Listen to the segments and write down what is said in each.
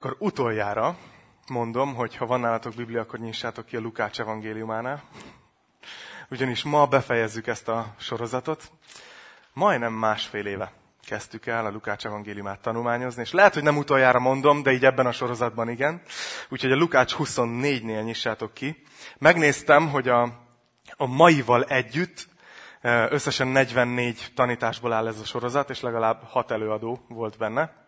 Akkor utoljára mondom, hogy ha van nálatok Biblia, akkor nyissátok ki a Lukács evangéliumánál. Ugyanis ma befejezzük ezt a sorozatot. Majdnem másfél éve kezdtük el a Lukács evangéliumát tanulmányozni, és lehet, hogy nem utoljára mondom, de így ebben a sorozatban igen. Úgyhogy a Lukács 24-nél nyissátok ki. Megnéztem, hogy a, a maival együtt összesen 44 tanításból áll ez a sorozat, és legalább 6 előadó volt benne.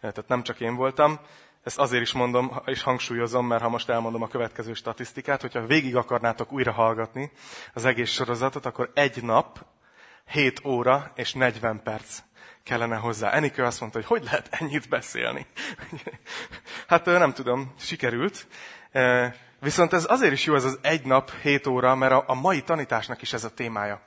Tehát nem csak én voltam. Ezt azért is mondom, és hangsúlyozom, mert ha most elmondom a következő statisztikát, hogyha végig akarnátok újra hallgatni az egész sorozatot, akkor egy nap, 7 óra és 40 perc kellene hozzá. Enikő azt mondta, hogy hogy lehet ennyit beszélni. hát nem tudom, sikerült. Viszont ez azért is jó ez az egy nap, 7 óra, mert a mai tanításnak is ez a témája.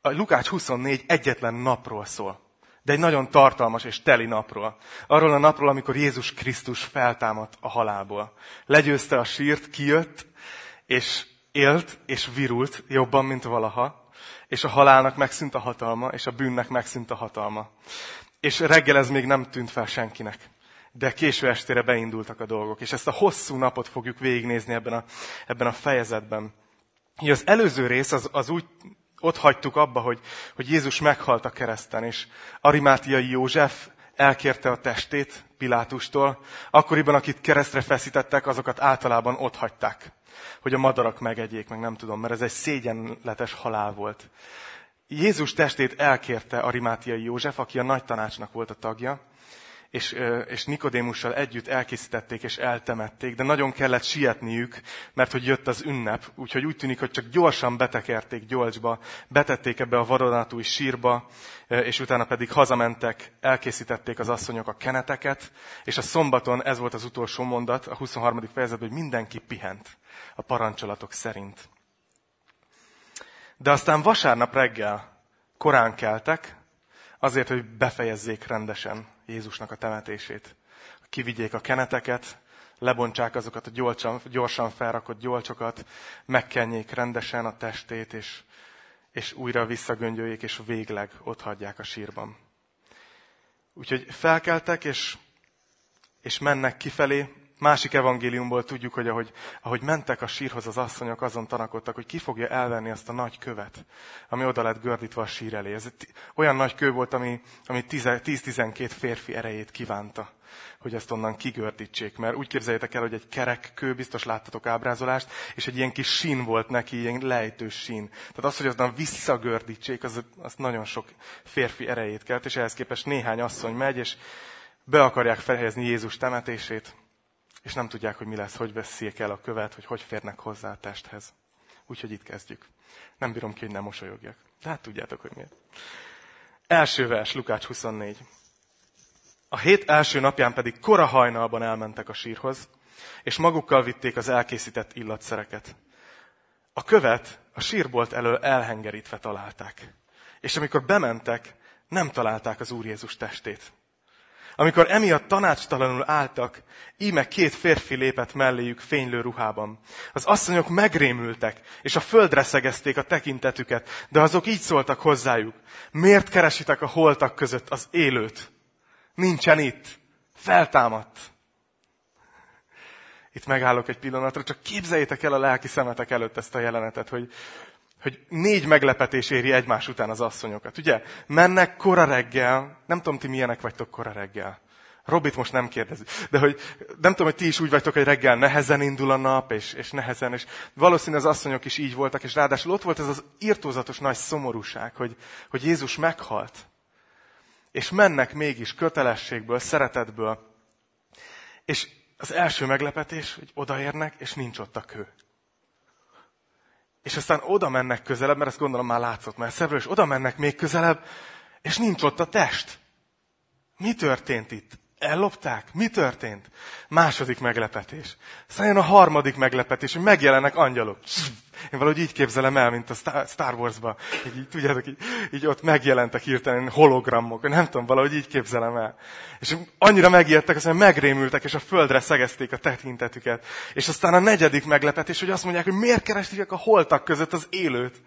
A Lukács 24 egyetlen napról szól de egy nagyon tartalmas és teli napról. Arról a napról, amikor Jézus Krisztus feltámadt a halálból. Legyőzte a sírt, kijött, és élt, és virult jobban, mint valaha, és a halálnak megszűnt a hatalma, és a bűnnek megszűnt a hatalma. És reggel ez még nem tűnt fel senkinek. De késő estére beindultak a dolgok, és ezt a hosszú napot fogjuk végignézni ebben a, ebben a fejezetben. Az előző rész az, az úgy ott hagytuk abba, hogy, hogy Jézus meghalt a kereszten, és Arimátiai József elkérte a testét Pilátustól. Akkoriban, akit keresztre feszítettek, azokat általában ott hagyták, hogy a madarak megegyék, meg nem tudom, mert ez egy szégyenletes halál volt. Jézus testét elkérte Arimátiai József, aki a nagy tanácsnak volt a tagja, és, és Nikodémussal együtt elkészítették és eltemették, de nagyon kellett sietniük, mert hogy jött az ünnep, úgyhogy úgy tűnik, hogy csak gyorsan betekerték gyolcsba, betették ebbe a vadonatúj sírba, és utána pedig hazamentek, elkészítették az asszonyok a keneteket, és a szombaton ez volt az utolsó mondat, a 23. fejezetben, hogy mindenki pihent a parancsolatok szerint. De aztán vasárnap reggel korán keltek, azért, hogy befejezzék rendesen Jézusnak a temetését. Kivigyék a keneteket, lebontsák azokat a gyorsan, gyorsan felrakott gyolcsokat, megkenjék rendesen a testét, és, és újra visszagöngyöljék, és végleg ott hagyják a sírban. Úgyhogy felkeltek, és, és mennek kifelé, Másik evangéliumból tudjuk, hogy ahogy, ahogy mentek a sírhoz az asszonyok, azon tanakodtak, hogy ki fogja elvenni azt a nagy követ, ami oda lett gördítve a sír elé. Ez olyan nagy kő volt, ami, ami 10-12 férfi erejét kívánta, hogy ezt onnan kigördítsék. Mert úgy képzeljétek el, hogy egy kerek kő, biztos láttatok ábrázolást, és egy ilyen kis sín volt neki, ilyen lejtős sín. Tehát az, hogy aztán visszagördítsék, az, az nagyon sok férfi erejét kelt, és ehhez képest néhány asszony megy, és be akarják felhelyezni Jézus temetését, és nem tudják, hogy mi lesz, hogy veszik el a követ, hogy hogy férnek hozzá a testhez. Úgyhogy itt kezdjük. Nem bírom ki, hogy nem mosolyogjak. De hát tudjátok, hogy miért. Első vers, Lukács 24. A hét első napján pedig kora hajnalban elmentek a sírhoz, és magukkal vitték az elkészített illatszereket. A követ a sírbolt elől elhengerítve találták. És amikor bementek, nem találták az Úr Jézus testét. Amikor emiatt tanácstalanul álltak, íme két férfi lépett melléjük fénylő ruhában. Az asszonyok megrémültek, és a földre szegezték a tekintetüket, de azok így szóltak hozzájuk. Miért keresitek a holtak között az élőt? Nincsen itt. Feltámadt. Itt megállok egy pillanatra, csak képzeljétek el a lelki szemetek előtt ezt a jelenetet, hogy, hogy négy meglepetés éri egymás után az asszonyokat. Ugye, mennek kora reggel, nem tudom, ti milyenek vagytok kora reggel. Robit most nem kérdezi. De hogy nem tudom, hogy ti is úgy vagytok, hogy reggel nehezen indul a nap, és, és nehezen, és valószínűleg az asszonyok is így voltak, és ráadásul ott volt ez az írtózatos nagy szomorúság, hogy, hogy Jézus meghalt. És mennek mégis kötelességből, szeretetből. És az első meglepetés, hogy odaérnek, és nincs ott a kő. És aztán oda mennek közelebb, mert ezt gondolom már látszott már szebbről, és oda mennek még közelebb, és nincs ott a test. Mi történt itt? Ellopták? Mi történt? Második meglepetés. Aztán jön a harmadik meglepetés, hogy megjelennek angyalok. Én valahogy így képzelem el, mint a Star Wars-ba. Így, tudjátok, így, így ott megjelentek hirtelen hologramok. Nem tudom, valahogy így képzelem el. És annyira megijedtek, aztán megrémültek, és a földre szegezték a tekintetüket. És aztán a negyedik meglepetés, hogy azt mondják, hogy miért keresték a holtak között az élőt.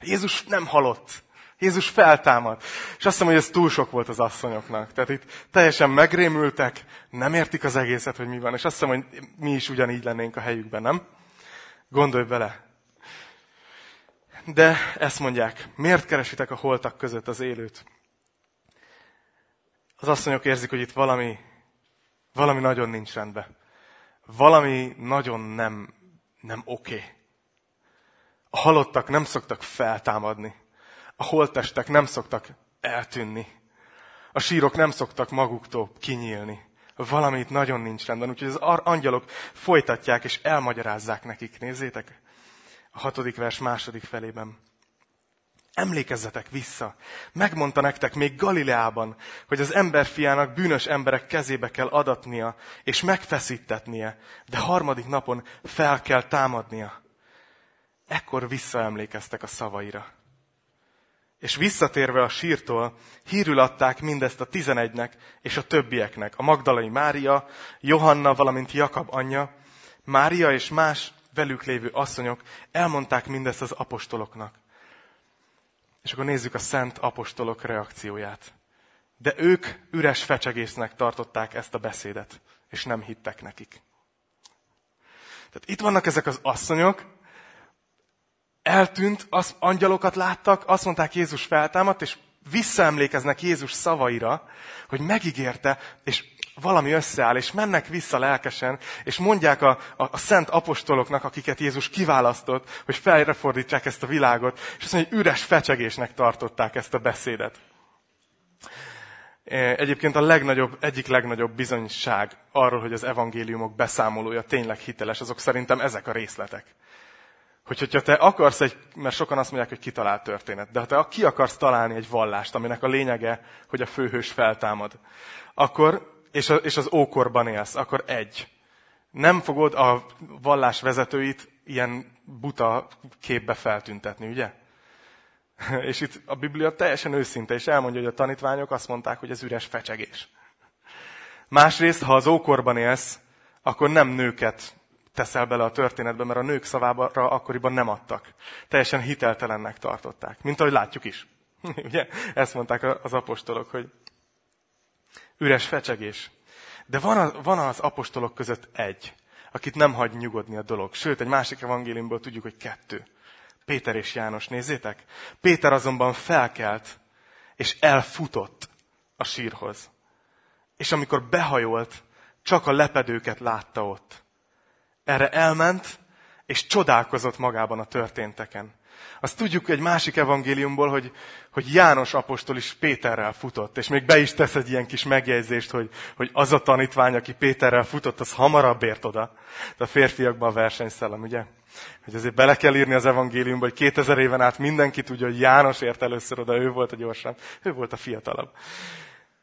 Jézus nem halott. Jézus feltámad. És azt hiszem, hogy ez túl sok volt az asszonyoknak. Tehát itt teljesen megrémültek, nem értik az egészet, hogy mi van. És azt hiszem, hogy mi is ugyanígy lennénk a helyükben, nem? Gondolj bele. De ezt mondják, miért keresitek a holtak között az élőt? Az asszonyok érzik, hogy itt valami, valami nagyon nincs rendben. Valami nagyon nem, nem oké. Okay. A halottak nem szoktak feltámadni. A holttestek nem szoktak eltűnni. A sírok nem szoktak maguktól kinyílni. Valamit nagyon nincs rendben, úgyhogy az angyalok folytatják és elmagyarázzák nekik. Nézzétek a hatodik vers második felében. Emlékezzetek vissza. Megmondta nektek még Galileában, hogy az emberfiának bűnös emberek kezébe kell adatnia, és megfeszítetnie, de harmadik napon fel kell támadnia. Ekkor visszaemlékeztek a szavaira. És visszatérve a sírtól, hírül adták mindezt a tizenegynek és a többieknek. A Magdalai Mária, Johanna, valamint Jakab anyja, Mária és más velük lévő asszonyok elmondták mindezt az apostoloknak. És akkor nézzük a szent apostolok reakcióját. De ők üres fecsegésznek tartották ezt a beszédet, és nem hittek nekik. Tehát itt vannak ezek az asszonyok, eltűnt, az angyalokat láttak, azt mondták Jézus feltámadt, és visszaemlékeznek Jézus szavaira, hogy megígérte, és valami összeáll, és mennek vissza lelkesen, és mondják a, a, a szent apostoloknak, akiket Jézus kiválasztott, hogy felrefordítsák ezt a világot, és azt mondja, hogy üres fecsegésnek tartották ezt a beszédet. E, egyébként a legnagyobb, egyik legnagyobb bizonyság arról, hogy az evangéliumok beszámolója tényleg hiteles, azok szerintem ezek a részletek. Hogy, hogyha te akarsz egy, mert sokan azt mondják, hogy kitalált történet, de ha te ki akarsz találni egy vallást, aminek a lényege, hogy a főhős feltámad, akkor és, a, és az ókorban élsz, akkor egy. Nem fogod a vallás vezetőit ilyen buta képbe feltüntetni, ugye? És itt a Biblia teljesen őszinte, és elmondja, hogy a tanítványok azt mondták, hogy ez üres fecsegés. Másrészt, ha az ókorban élsz, akkor nem nőket teszel bele a történetbe, mert a nők szavára akkoriban nem adtak. Teljesen hiteltelennek tartották. Mint ahogy látjuk is. Ugye? Ezt mondták az apostolok, hogy üres fecsegés. De van az, van az apostolok között egy, akit nem hagy nyugodni a dolog. Sőt, egy másik evangéliumból tudjuk, hogy kettő. Péter és János, nézzétek. Péter azonban felkelt, és elfutott a sírhoz. És amikor behajolt, csak a lepedőket látta ott. Erre elment, és csodálkozott magában a történteken. Azt tudjuk egy másik evangéliumból, hogy, hogy János apostol is Péterrel futott, és még be is tesz egy ilyen kis megjegyzést, hogy, hogy az a tanítvány, aki Péterrel futott, az hamarabb ért oda. De a férfiakban a versenyszellem, ugye? Hogy azért bele kell írni az evangéliumba, hogy 2000 éven át mindenki tudja, hogy János ért először oda, ő volt a gyorsabb, ő volt a fiatalabb.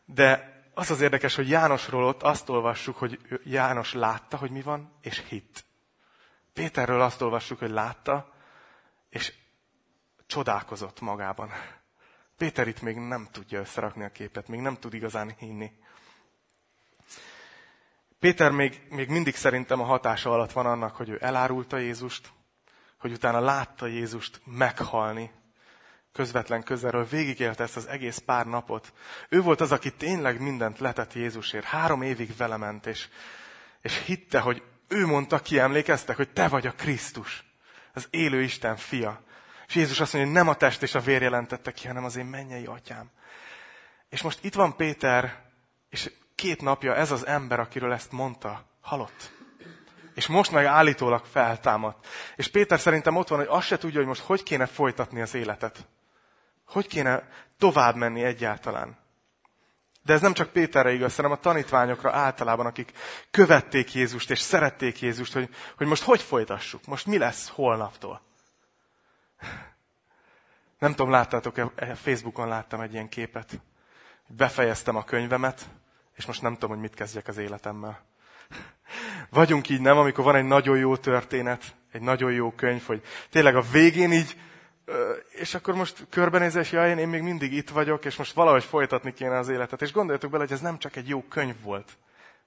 De az az érdekes, hogy Jánosról ott azt olvassuk, hogy János látta, hogy mi van, és hitt. Péterről azt olvassuk, hogy látta, és csodálkozott magában. Péter itt még nem tudja összerakni a képet, még nem tud igazán hinni. Péter még, még mindig szerintem a hatása alatt van annak, hogy ő elárulta Jézust, hogy utána látta Jézust meghalni, közvetlen közelről, végigélte ezt az egész pár napot. Ő volt az, aki tényleg mindent letett Jézusért. Három évig vele ment, és, és hitte, hogy ő mondta ki, emlékeztek, hogy te vagy a Krisztus, az élő Isten fia. És Jézus azt mondja, hogy nem a test és a vér jelentette ki, hanem az én mennyei atyám. És most itt van Péter, és két napja ez az ember, akiről ezt mondta, halott. És most meg állítólag feltámadt. És Péter szerintem ott van, hogy azt se tudja, hogy most hogy kéne folytatni az életet. Hogy kéne tovább menni egyáltalán. De ez nem csak Péterre igaz, hanem a tanítványokra általában, akik követték Jézust és szerették Jézust, hogy, hogy most hogy folytassuk, most mi lesz holnaptól. Nem tudom, láttátok-e, e, Facebookon láttam egy ilyen képet. Befejeztem a könyvemet, és most nem tudom, hogy mit kezdjek az életemmel. Vagyunk így, nem, amikor van egy nagyon jó történet, egy nagyon jó könyv, hogy tényleg a végén így, és akkor most körbenézés, jaj, én még mindig itt vagyok, és most valahogy folytatni kéne az életet. És gondoljatok bele, hogy ez nem csak egy jó könyv volt,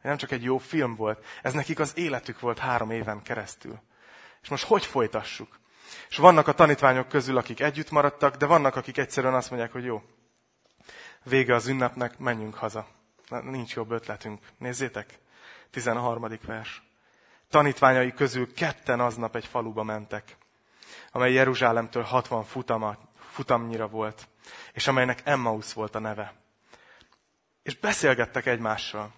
nem csak egy jó film volt, ez nekik az életük volt három éven keresztül. És most hogy folytassuk? És vannak a tanítványok közül, akik együtt maradtak, de vannak, akik egyszerűen azt mondják, hogy jó, vége az ünnepnek, menjünk haza. Nincs jobb ötletünk. Nézzétek, 13. vers. Tanítványai közül ketten aznap egy faluba mentek, amely Jeruzsálemtől 60 futama, futamnyira volt, és amelynek Emmaus volt a neve. És beszélgettek egymással.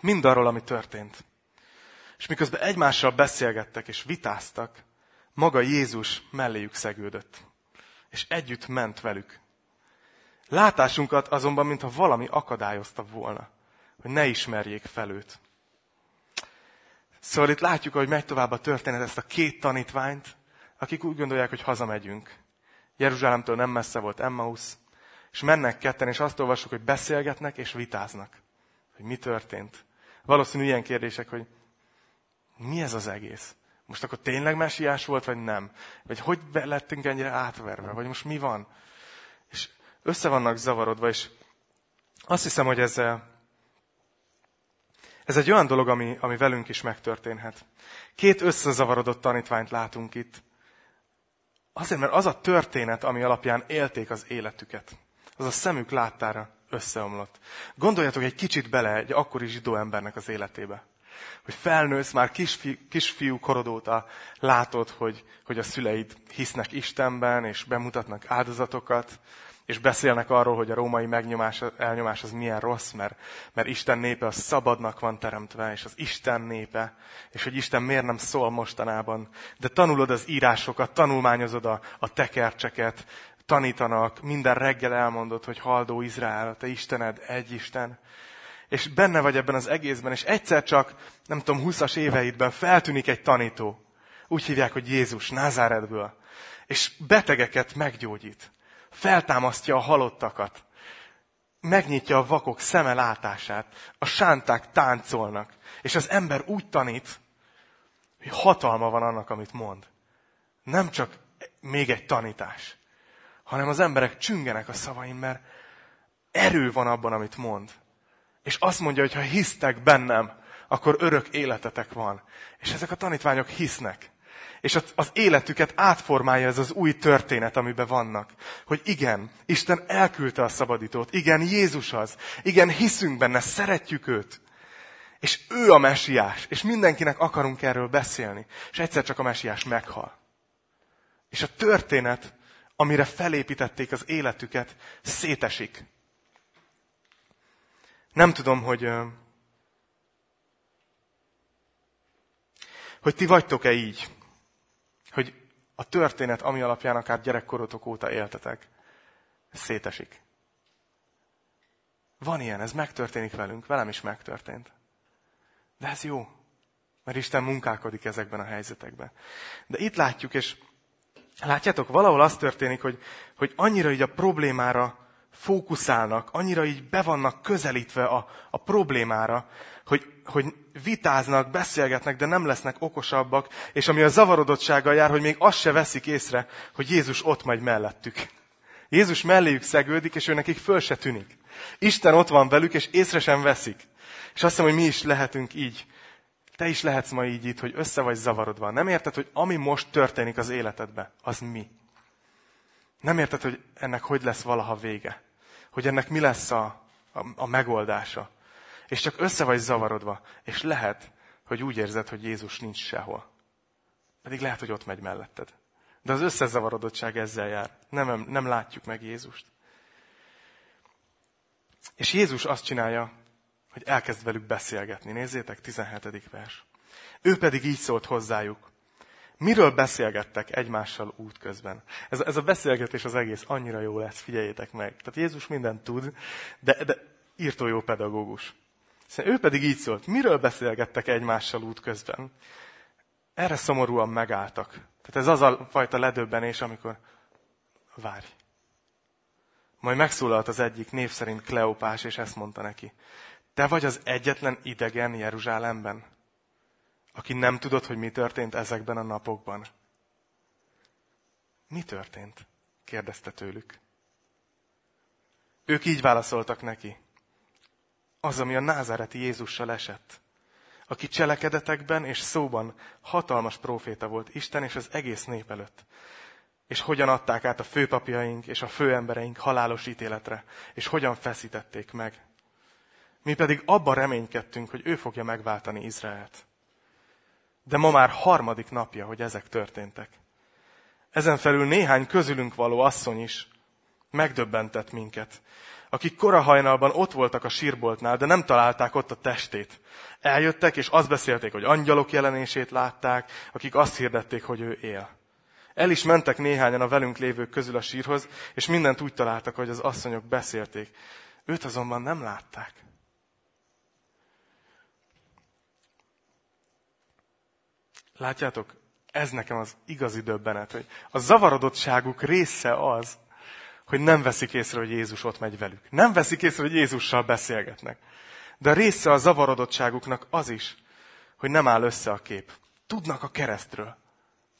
Mindarról, ami történt. És miközben egymással beszélgettek és vitáztak, maga Jézus melléjük szegődött. És együtt ment velük. Látásunkat azonban, mintha valami akadályozta volna, hogy ne ismerjék fel őt. Szóval itt látjuk, hogy megy tovább a történet ezt a két tanítványt, akik úgy gondolják, hogy hazamegyünk. Jeruzsálemtől nem messze volt Emmaus, és mennek ketten, és azt olvassuk, hogy beszélgetnek és vitáznak, hogy mi történt. Valószínű ilyen kérdések, hogy mi ez az egész? Most akkor tényleg mesiás volt, vagy nem? Vagy hogy lettünk ennyire átverve? Vagy most mi van? És össze vannak zavarodva, és azt hiszem, hogy ez, eh, ez egy olyan dolog, ami, ami velünk is megtörténhet. Két összezavarodott tanítványt látunk itt. Azért, mert az a történet, ami alapján élték az életüket, az a szemük láttára összeomlott. Gondoljatok egy kicsit bele egy akkori zsidó embernek az életébe. Hogy felnősz, már kisfiú, kisfiú korod óta látod, hogy, hogy a szüleid hisznek Istenben, és bemutatnak áldozatokat, és beszélnek arról, hogy a római megnyomás, elnyomás az milyen rossz, mert, mert Isten népe az szabadnak van teremtve, és az Isten népe, és hogy Isten miért nem szól mostanában. De tanulod az írásokat, tanulmányozod a, a tekercseket, tanítanak, minden reggel elmondod, hogy haldó Izrael, te Istened egy Isten. És benne vagy ebben az egészben, és egyszer csak, nem tudom, 20-as éveidben feltűnik egy tanító. Úgy hívják, hogy Jézus, Názáredből. És betegeket meggyógyít feltámasztja a halottakat, megnyitja a vakok szeme látását, a sánták táncolnak, és az ember úgy tanít, hogy hatalma van annak, amit mond. Nem csak még egy tanítás, hanem az emberek csüngenek a szavain, mert erő van abban, amit mond. És azt mondja, hogy ha hisztek bennem, akkor örök életetek van. És ezek a tanítványok hisznek és az életüket átformálja ez az új történet, amiben vannak. Hogy igen, Isten elküldte a szabadítót, igen, Jézus az, igen, hiszünk benne, szeretjük őt. És ő a mesiás, és mindenkinek akarunk erről beszélni. És egyszer csak a mesiás meghal. És a történet, amire felépítették az életüket, szétesik. Nem tudom, hogy, hogy ti vagytok-e így hogy a történet, ami alapján akár gyerekkorotok óta éltetek, szétesik. Van ilyen, ez megtörténik velünk, velem is megtörtént. De ez jó, mert Isten munkálkodik ezekben a helyzetekben. De itt látjuk, és látjátok, valahol az történik, hogy, hogy annyira így a problémára fókuszálnak, annyira így be vannak közelítve a, a problémára, hogy, hogy vitáznak, beszélgetnek, de nem lesznek okosabbak, és ami a zavarodottsággal jár, hogy még azt se veszik észre, hogy Jézus ott megy mellettük. Jézus melléjük szegődik, és ő nekik föl se tűnik. Isten ott van velük, és észre sem veszik. És azt hiszem, hogy mi is lehetünk így. Te is lehetsz ma így itt, hogy össze vagy zavarodva. Nem érted, hogy ami most történik az életedbe, az mi? Nem érted, hogy ennek hogy lesz valaha vége? Hogy ennek mi lesz a, a, a megoldása? És csak össze vagy zavarodva, és lehet, hogy úgy érzed, hogy Jézus nincs sehol. Pedig lehet, hogy ott megy melletted. De az összezavarodottság ezzel jár. Nem, nem látjuk meg Jézust. És Jézus azt csinálja, hogy elkezd velük beszélgetni. Nézzétek, 17. vers. Ő pedig így szólt hozzájuk. Miről beszélgettek egymással útközben? Ez, ez a beszélgetés az egész annyira jó lesz, figyeljétek meg. Tehát Jézus mindent tud, de, de írtó jó pedagógus. Ő pedig így szólt, miről beszélgettek egymással útközben? Erre szomorúan megálltak. Tehát ez az a fajta ledöbbenés, amikor várj. Majd megszólalt az egyik név szerint Kleopás, és ezt mondta neki. Te vagy az egyetlen idegen Jeruzsálemben, aki nem tudod, hogy mi történt ezekben a napokban. Mi történt? kérdezte tőlük. Ők így válaszoltak neki az, ami a názáreti Jézussal esett. aki cselekedetekben és szóban hatalmas proféta volt Isten és az egész nép előtt. És hogyan adták át a főpapjaink és a főembereink halálos ítéletre, és hogyan feszítették meg. Mi pedig abban reménykedtünk, hogy ő fogja megváltani Izraelt. De ma már harmadik napja, hogy ezek történtek. Ezen felül néhány közülünk való asszony is megdöbbentett minket, akik korahajnalban ott voltak a sírboltnál, de nem találták ott a testét. Eljöttek, és azt beszélték, hogy angyalok jelenését látták, akik azt hirdették, hogy ő él. El is mentek néhányan a velünk lévők közül a sírhoz, és mindent úgy találtak, hogy az asszonyok beszélték. Őt azonban nem látták. Látjátok, ez nekem az igazi döbbenet, hogy a zavarodottságuk része az, hogy nem veszik észre, hogy Jézus ott megy velük. Nem veszik észre, hogy Jézussal beszélgetnek. De a része a zavarodottságuknak az is, hogy nem áll össze a kép. Tudnak a keresztről.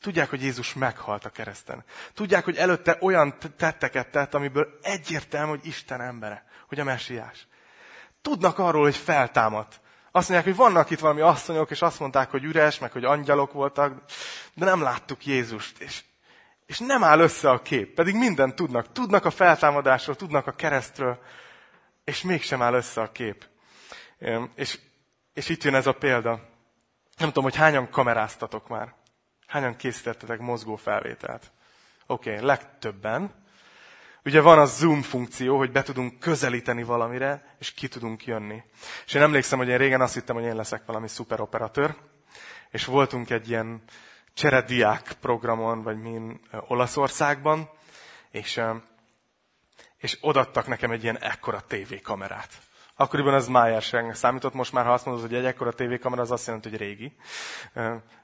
Tudják, hogy Jézus meghalt a kereszten. Tudják, hogy előtte olyan tetteket tett, amiből egyértelmű, hogy Isten embere, hogy a messiás. Tudnak arról, hogy feltámadt. Azt mondják, hogy vannak itt valami asszonyok, és azt mondták, hogy üres, meg hogy angyalok voltak, de nem láttuk Jézust. És, és nem áll össze a kép, pedig mindent tudnak. Tudnak a feltámadásról, tudnak a keresztről, és mégsem áll össze a kép. És, és itt jön ez a példa. Nem tudom, hogy hányan kameráztatok már. Hányan készítettetek mozgó felvételt? Oké, okay, legtöbben. Ugye van a zoom funkció, hogy be tudunk közelíteni valamire, és ki tudunk jönni. És én emlékszem, hogy én régen azt hittem, hogy én leszek valami szuperoperatőr, és voltunk egy ilyen cserediák programon, vagy min Olaszországban, és, és odattak nekem egy ilyen ekkora tévékamerát. Akkoriban az Májerségnek számított, most már ha azt mondod, hogy egy ekkora tévékamera, az azt jelenti, hogy régi.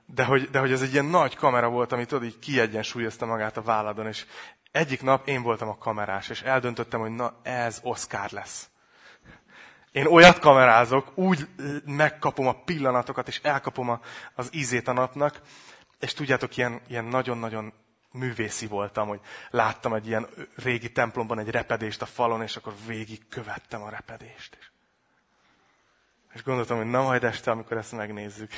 De hogy, de hogy ez egy ilyen nagy kamera volt, amit tudod, így kiegyensúlyozta magát a válladon, és egyik nap én voltam a kamerás, és eldöntöttem, hogy na ez Oscar lesz. Én olyat kamerázok, úgy megkapom a pillanatokat, és elkapom a, az ízét a napnak, és tudjátok, ilyen, ilyen nagyon-nagyon művészi voltam, hogy láttam egy ilyen régi templomban egy repedést a falon, és akkor végig követtem a repedést. És gondoltam, hogy na majd este, amikor ezt megnézzük.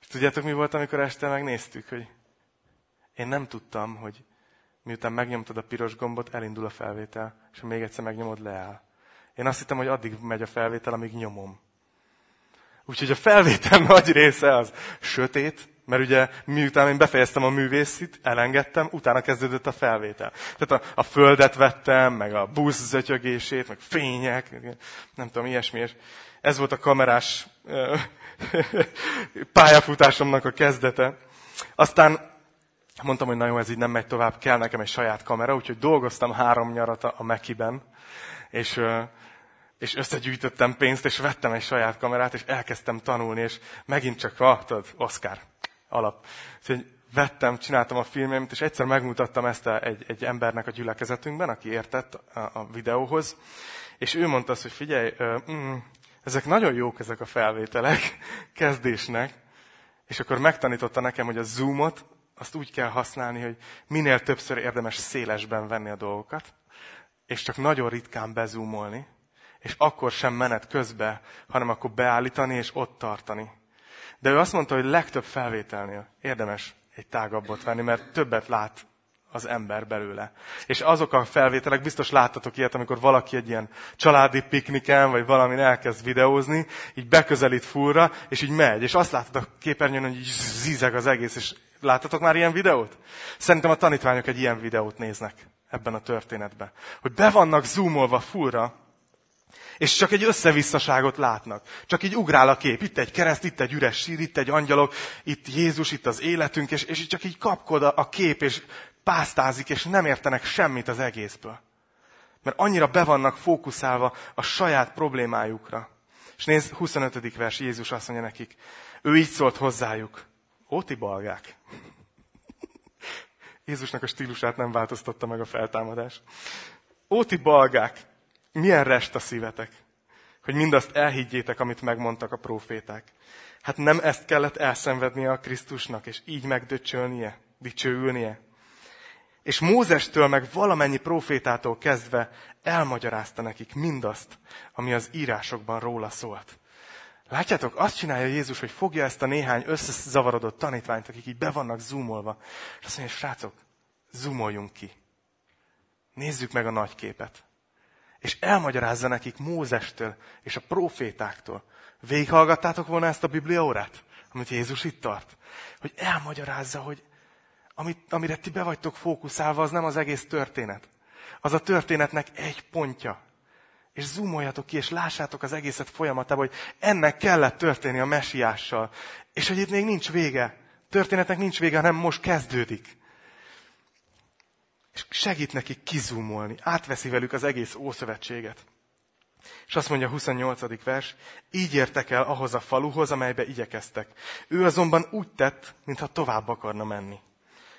És tudjátok, mi volt, amikor este megnéztük? Hogy én nem tudtam, hogy miután megnyomtad a piros gombot, elindul a felvétel, és ha még egyszer megnyomod, leáll. Én azt hittem, hogy addig megy a felvétel, amíg nyomom. Úgyhogy a felvétel nagy része az sötét, mert ugye miután én befejeztem a művészit, elengedtem, utána kezdődött a felvétel. Tehát a, a földet vettem, meg a busz zötyögését, meg fények, nem tudom, ilyesmi. És ez volt a kamerás pályafutásomnak a kezdete. Aztán mondtam, hogy na jó, ez így nem megy tovább, kell nekem egy saját kamera, úgyhogy dolgoztam három nyarat a Mekiben, és, és összegyűjtöttem pénzt, és vettem egy saját kamerát, és elkezdtem tanulni, és megint csak, ah, tudod, Oscar, alap. Úgyhogy vettem, csináltam a filmjemet, és egyszer megmutattam ezt egy, egy embernek a gyülekezetünkben, aki értett a, a videóhoz, és ő mondta azt, hogy figyelj, mm, ezek nagyon jók ezek a felvételek kezdésnek, és akkor megtanította nekem, hogy a zoomot azt úgy kell használni, hogy minél többször érdemes szélesben venni a dolgokat, és csak nagyon ritkán bezúmolni, és akkor sem menet közbe, hanem akkor beállítani és ott tartani. De ő azt mondta, hogy legtöbb felvételnél érdemes egy tágabbat venni, mert többet lát az ember belőle. És azok a felvételek, biztos láttatok ilyet, amikor valaki egy ilyen családi pikniken, vagy valamin elkezd videózni, így beközelít fullra, és így megy. És azt látod a képernyőn, hogy így zízeg az egész, és láttatok már ilyen videót? Szerintem a tanítványok egy ilyen videót néznek ebben a történetben. Hogy be vannak zoomolva fullra, és csak egy összevisszaságot látnak. Csak így ugrál a kép. Itt egy kereszt, itt egy üres sír, itt egy angyalok, itt Jézus, itt az életünk, és, és csak így kapkod a, a kép, és pásztázik, és nem értenek semmit az egészből. Mert annyira be vannak fókuszálva a saját problémájukra. És nézd, 25. vers, Jézus azt mondja nekik, ő így szólt hozzájuk. Óti balgák. Jézusnak a stílusát nem változtatta meg a feltámadás. Óti balgák, milyen rest a szívetek, hogy mindazt elhiggyétek, amit megmondtak a proféták. Hát nem ezt kellett elszenvednie a Krisztusnak, és így megdöcsölnie, dicsőülnie. És Mózestől meg valamennyi profétától kezdve elmagyarázta nekik mindazt, ami az írásokban róla szólt. Látjátok, azt csinálja Jézus, hogy fogja ezt a néhány összezavarodott tanítványt, akik így be vannak zoomolva, és azt mondja, srácok, zoomoljunk ki. Nézzük meg a nagy képet. És elmagyarázza nekik Mózestől és a profétáktól. Végighallgattátok volna ezt a bibliaórát, amit Jézus itt tart? Hogy elmagyarázza, hogy amit, amire ti be vagytok fókuszálva, az nem az egész történet. Az a történetnek egy pontja. És zoomoljatok ki, és lássátok az egészet folyamatában, hogy ennek kellett történni a mesiással. És hogy itt még nincs vége. Történetnek nincs vége, hanem most kezdődik. És segít nekik kizúmolni. Átveszi velük az egész Ószövetséget. És azt mondja a 28. vers, így értek el ahhoz a faluhoz, amelybe igyekeztek. Ő azonban úgy tett, mintha tovább akarna menni.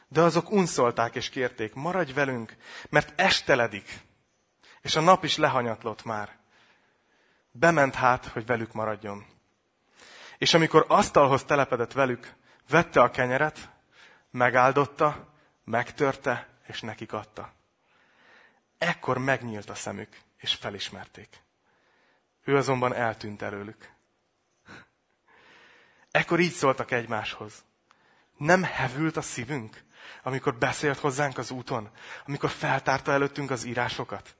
De azok unszolták és kérték, maradj velünk, mert esteledik, és a nap is lehanyatlott már. Bement hát, hogy velük maradjon. És amikor asztalhoz telepedett velük, vette a kenyeret, megáldotta, megtörte, és nekik adta. Ekkor megnyílt a szemük, és felismerték. Ő azonban eltűnt előlük. Ekkor így szóltak egymáshoz. Nem hevült a szívünk, amikor beszélt hozzánk az úton, amikor feltárta előttünk az írásokat?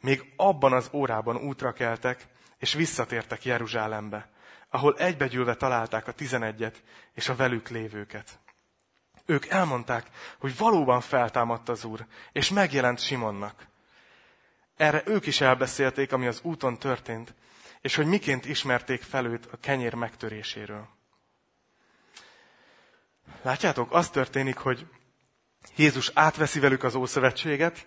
Még abban az órában útra keltek, és visszatértek Jeruzsálembe, ahol egybegyűlve találták a tizenegyet és a velük lévőket. Ők elmondták, hogy valóban feltámadt az Úr, és megjelent Simonnak. Erre ők is elbeszélték, ami az úton történt, és hogy miként ismerték fel őt a kenyér megtöréséről. Látjátok, az történik, hogy Jézus átveszi velük az Ószövetséget,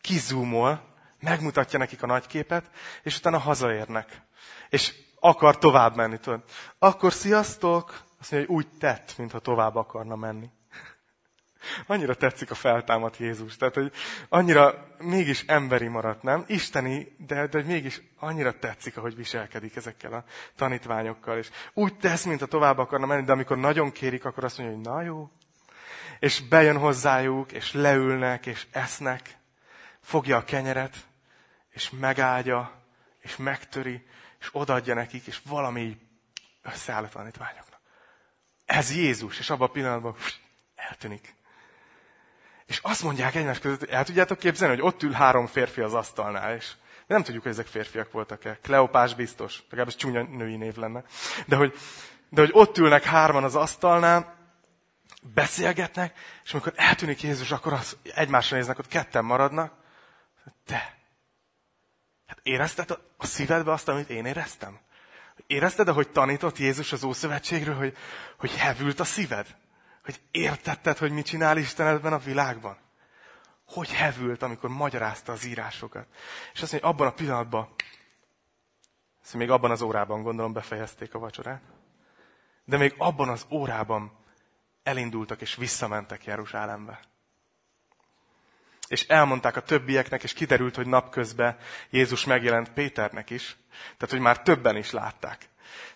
kizúmol, megmutatja nekik a nagyképet, és utána hazaérnek. És akar tovább menni, tudod. Akkor sziasztok! Azt mondja, hogy úgy tett, mintha tovább akarna menni. Annyira tetszik a feltámadt Jézus. Tehát, hogy annyira mégis emberi maradt, nem? Isteni, de, de mégis annyira tetszik, ahogy viselkedik ezekkel a tanítványokkal. És úgy tesz, mint a tovább akarna menni, de amikor nagyon kérik, akkor azt mondja, hogy na jó. És bejön hozzájuk, és leülnek, és esznek. Fogja a kenyeret, és megáldja, és megtöri, és odaadja nekik, és valami összeáll a tanítványoknak. Ez Jézus, és abban a pillanatban eltűnik. És azt mondják egymás között, el tudjátok képzelni, hogy ott ül három férfi az asztalnál, és nem tudjuk, hogy ezek férfiak voltak-e. Kleopás biztos, legalábbis csúnya női név lenne. De hogy, de hogy ott ülnek hárman az asztalnál, beszélgetnek, és amikor eltűnik Jézus, akkor az egymásra néznek, ott ketten maradnak. Te, hát érezted a szívedbe azt, amit én éreztem? Érezted, ahogy tanított Jézus az Ószövetségről, hogy, hogy hevült a szíved? Hogy értetted, hogy mit csinál Isten ebben a világban? Hogy hevült, amikor magyarázta az írásokat. És azt mondja, abban a pillanatban, ezt még abban az órában gondolom befejezték a vacsorát, de még abban az órában elindultak és visszamentek Jeruzsálembe. És elmondták a többieknek, és kiderült, hogy napközben Jézus megjelent Péternek is, tehát hogy már többen is látták.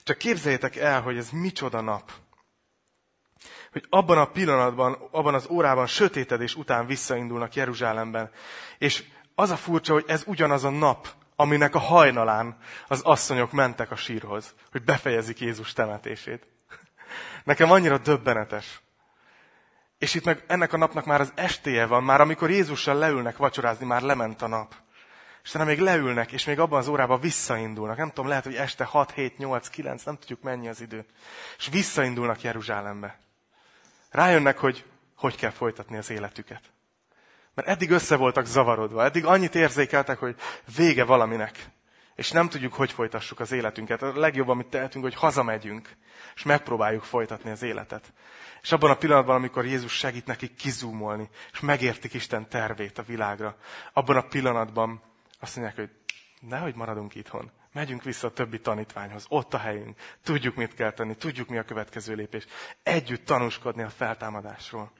Csak képzeljétek el, hogy ez micsoda nap hogy abban a pillanatban, abban az órában sötétedés után visszaindulnak Jeruzsálemben. És az a furcsa, hogy ez ugyanaz a nap, aminek a hajnalán az asszonyok mentek a sírhoz, hogy befejezik Jézus temetését. Nekem annyira döbbenetes. És itt meg ennek a napnak már az estéje van, már amikor Jézussal leülnek vacsorázni, már lement a nap. És utána még leülnek, és még abban az órában visszaindulnak. Nem tudom, lehet, hogy este 6, 7, 8, 9, nem tudjuk mennyi az idő. És visszaindulnak Jeruzsálembe. Rájönnek, hogy hogy kell folytatni az életüket. Mert eddig össze voltak zavarodva, eddig annyit érzékeltek, hogy vége valaminek. És nem tudjuk, hogy folytassuk az életünket. A legjobb, amit tehetünk, hogy hazamegyünk, és megpróbáljuk folytatni az életet. És abban a pillanatban, amikor Jézus segít nekik kizúmolni, és megértik Isten tervét a világra, abban a pillanatban azt mondják, hogy nehogy maradunk itthon. Megyünk vissza a többi tanítványhoz, ott a helyünk. Tudjuk, mit kell tenni, tudjuk, mi a következő lépés. Együtt tanúskodni a feltámadásról.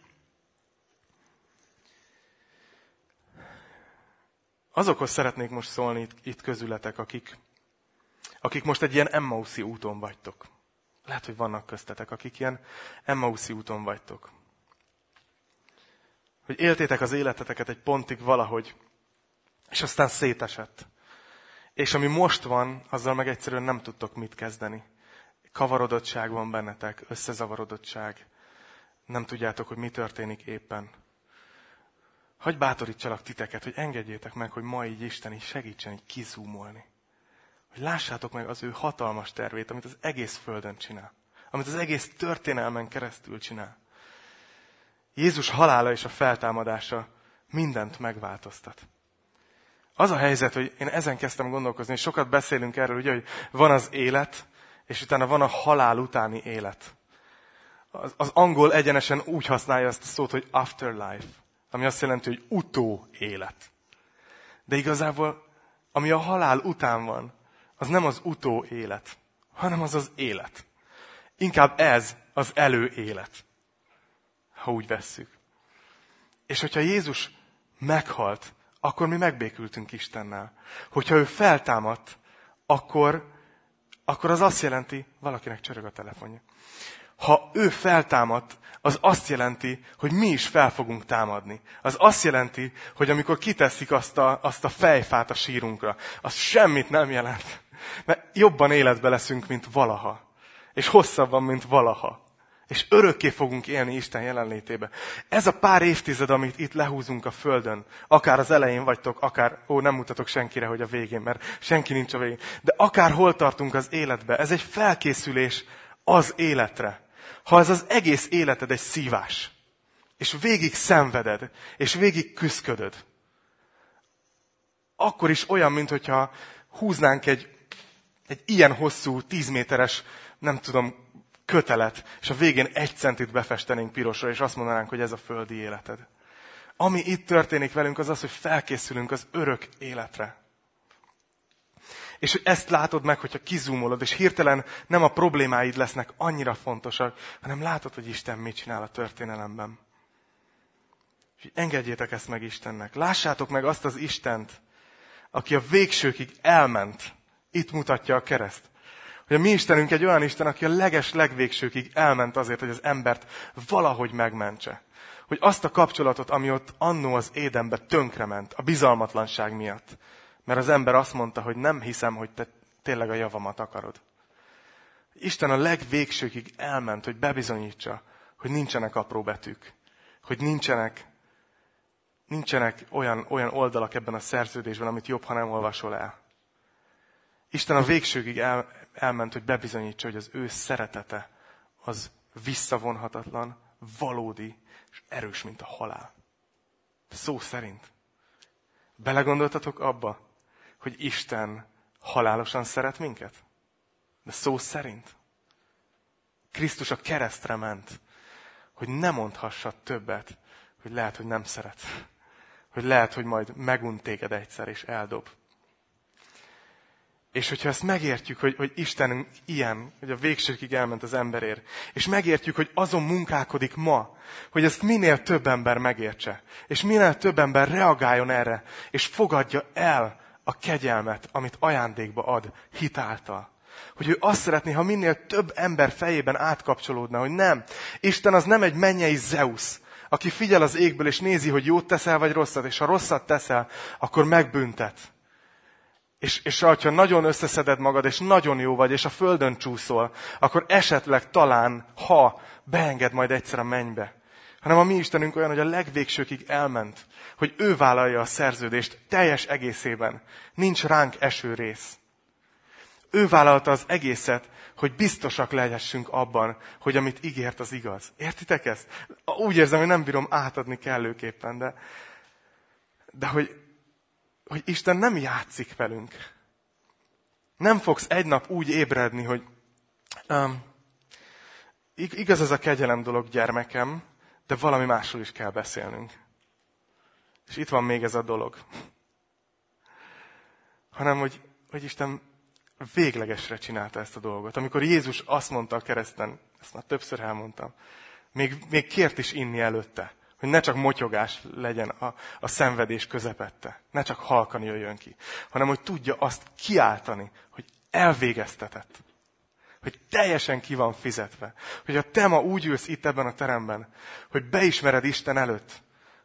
Azokhoz szeretnék most szólni itt, itt közületek, akik, akik most egy ilyen Emmauszi úton vagytok. Lehet, hogy vannak köztetek, akik ilyen Emmauszi úton vagytok. Hogy éltétek az életeteket egy pontig valahogy, és aztán szétesett És ami most van, azzal meg egyszerűen nem tudtok mit kezdeni. Kavarodottság van bennetek, összezavarodottság. Nem tudjátok, hogy mi történik éppen. Hagy bátorítsalak titeket, hogy engedjétek meg, hogy ma így Isten így segítsen így kizúmolni. Hogy lássátok meg az ő hatalmas tervét, amit az egész Földön csinál. Amit az egész történelmen keresztül csinál. Jézus halála és a feltámadása mindent megváltoztat. Az a helyzet, hogy én ezen kezdtem gondolkozni, és sokat beszélünk erről, ugye, hogy van az élet, és utána van a halál utáni élet. Az, az angol egyenesen úgy használja ezt a szót, hogy afterlife, ami azt jelenti, hogy utó élet. De igazából, ami a halál után van, az nem az utó élet, hanem az az élet. Inkább ez az előélet, ha úgy vesszük. És hogyha Jézus meghalt, akkor mi megbékültünk Istennel. Hogyha ő feltámadt, akkor, akkor az azt jelenti, valakinek csörög a telefonja. Ha ő feltámadt, az azt jelenti, hogy mi is fel fogunk támadni. Az azt jelenti, hogy amikor kiteszik azt a, azt a fejfát a sírunkra, az semmit nem jelent. Mert jobban életbe leszünk, mint valaha. És hosszabban, mint valaha. És örökké fogunk élni Isten jelenlétébe. Ez a pár évtized, amit itt lehúzunk a Földön, akár az elején vagytok, akár, ó, nem mutatok senkire, hogy a végén, mert senki nincs a végén, de akár hol tartunk az életbe, ez egy felkészülés az életre. Ha ez az egész életed egy szívás, és végig szenveded, és végig küszködöd, akkor is olyan, mintha húznánk egy, egy ilyen hosszú, tíz méteres, nem tudom, kötelet, és a végén egy centit befestenénk pirosra, és azt mondanánk, hogy ez a földi életed. Ami itt történik velünk, az az, hogy felkészülünk az örök életre. És ezt látod meg, hogyha kizúmolod, és hirtelen nem a problémáid lesznek annyira fontosak, hanem látod, hogy Isten mit csinál a történelemben. És engedjétek ezt meg Istennek. Lássátok meg azt az Istent, aki a végsőkig elment. Itt mutatja a kereszt. Hogy a mi Istenünk egy olyan Isten, aki a leges legvégsőkig elment azért, hogy az embert valahogy megmentse. Hogy azt a kapcsolatot, ami ott annó az édenbe tönkrement, a bizalmatlanság miatt. Mert az ember azt mondta, hogy nem hiszem, hogy te tényleg a javamat akarod. Isten a legvégsőkig elment, hogy bebizonyítsa, hogy nincsenek apró betűk. Hogy nincsenek, nincsenek olyan, olyan oldalak ebben a szerződésben, amit jobb, ha nem olvasol el. Isten a végsőkig el, elment, hogy bebizonyítsa, hogy az ő szeretete az visszavonhatatlan, valódi és erős, mint a halál. Szó szerint. Belegondoltatok abba, hogy Isten halálosan szeret minket? De szó szerint. Krisztus a keresztre ment, hogy ne mondhassa többet, hogy lehet, hogy nem szeret. Hogy lehet, hogy majd megunt téged egyszer és eldob. És hogyha ezt megértjük, hogy, hogy Isten ilyen, hogy a végsőkig elment az emberért, és megértjük, hogy azon munkálkodik ma, hogy ezt minél több ember megértse, és minél több ember reagáljon erre, és fogadja el a kegyelmet, amit ajándékba ad hitáltal. Hogy ő azt szeretné, ha minél több ember fejében átkapcsolódna, hogy nem, Isten az nem egy mennyei Zeus, aki figyel az égből, és nézi, hogy jót teszel, vagy rosszat, és ha rosszat teszel, akkor megbüntet és, és ha nagyon összeszeded magad, és nagyon jó vagy, és a földön csúszol, akkor esetleg talán, ha beenged majd egyszer a mennybe. Hanem a mi Istenünk olyan, hogy a legvégsőkig elment, hogy ő vállalja a szerződést teljes egészében. Nincs ránk eső rész. Ő vállalta az egészet, hogy biztosak lehessünk abban, hogy amit ígért, az igaz. Értitek ezt? Úgy érzem, hogy nem bírom átadni kellőképpen, de, de hogy hogy Isten nem játszik velünk. Nem fogsz egy nap úgy ébredni, hogy um, igaz ez a kegyelem dolog, gyermekem, de valami másról is kell beszélnünk. És itt van még ez a dolog. Hanem, hogy, hogy Isten véglegesre csinálta ezt a dolgot. Amikor Jézus azt mondta a kereszten, ezt már többször elmondtam, még, még kért is inni előtte. Hogy ne csak motyogás legyen a, a szenvedés közepette. Ne csak halkan jöjjön ki. Hanem, hogy tudja azt kiáltani, hogy elvégeztetett. Hogy teljesen ki van fizetve. Hogy a te ma úgy ülsz itt ebben a teremben, hogy beismered Isten előtt,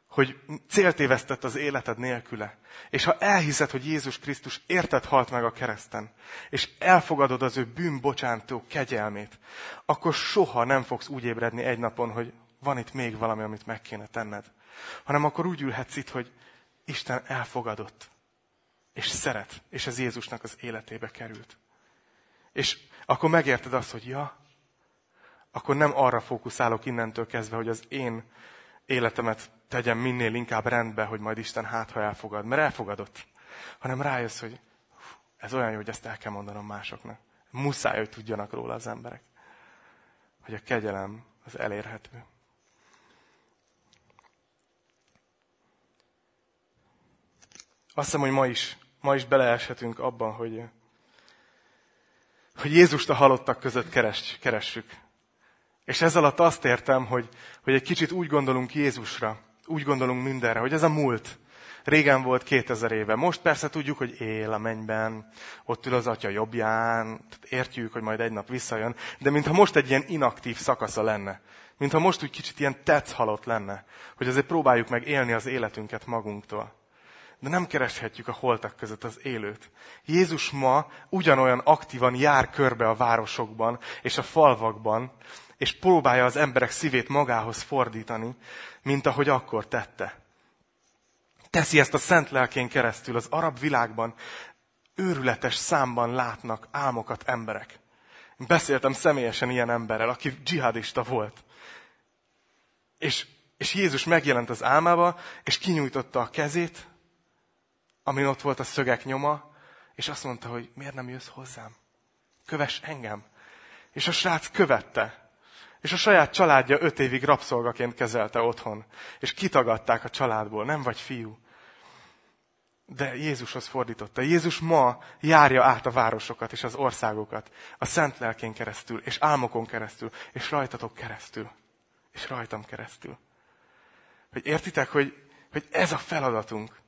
hogy céltévesztett az életed nélküle. És ha elhiszed, hogy Jézus Krisztus érted halt meg a kereszten, és elfogadod az ő bűnbocsátó kegyelmét, akkor soha nem fogsz úgy ébredni egy napon, hogy van itt még valami, amit meg kéne tenned. Hanem akkor úgy ülhetsz itt, hogy Isten elfogadott, és szeret, és ez Jézusnak az életébe került. És akkor megérted azt, hogy ja, akkor nem arra fókuszálok innentől kezdve, hogy az én életemet tegyem minél inkább rendbe, hogy majd Isten hát, ha elfogad. Mert elfogadott. Hanem rájössz, hogy ez olyan jó, hogy ezt el kell mondanom másoknak. Muszáj, hogy tudjanak róla az emberek. Hogy a kegyelem az elérhető. Azt hiszem, hogy ma is, ma is beleeshetünk abban, hogy, hogy Jézust a halottak között keres, keressük. És ez alatt azt értem, hogy, hogy egy kicsit úgy gondolunk Jézusra, úgy gondolunk mindenre, hogy ez a múlt. Régen volt 2000 éve. Most persze tudjuk, hogy él a mennyben, ott ül az atya jobbján, értjük, hogy majd egy nap visszajön, de mintha most egy ilyen inaktív szakasza lenne. Mintha most úgy kicsit ilyen tetsz halott lenne, hogy azért próbáljuk meg élni az életünket magunktól. De nem kereshetjük a holtak között az élőt. Jézus ma ugyanolyan aktívan jár körbe a városokban és a falvakban, és próbálja az emberek szívét magához fordítani, mint ahogy akkor tette. Teszi ezt a szent lelkén keresztül az arab világban, őrületes számban látnak álmokat emberek. Beszéltem személyesen ilyen emberrel, aki dzsihadista volt. És, és Jézus megjelent az álmába, és kinyújtotta a kezét, amin ott volt a szögek nyoma, és azt mondta, hogy miért nem jössz hozzám? Kövess engem. És a srác követte. És a saját családja öt évig rabszolgaként kezelte otthon. És kitagadták a családból, nem vagy fiú. De Jézushoz fordította. Jézus ma járja át a városokat és az országokat. A szent lelkén keresztül, és álmokon keresztül, és rajtatok keresztül. És rajtam keresztül. Hogy értitek, hogy, hogy ez a feladatunk.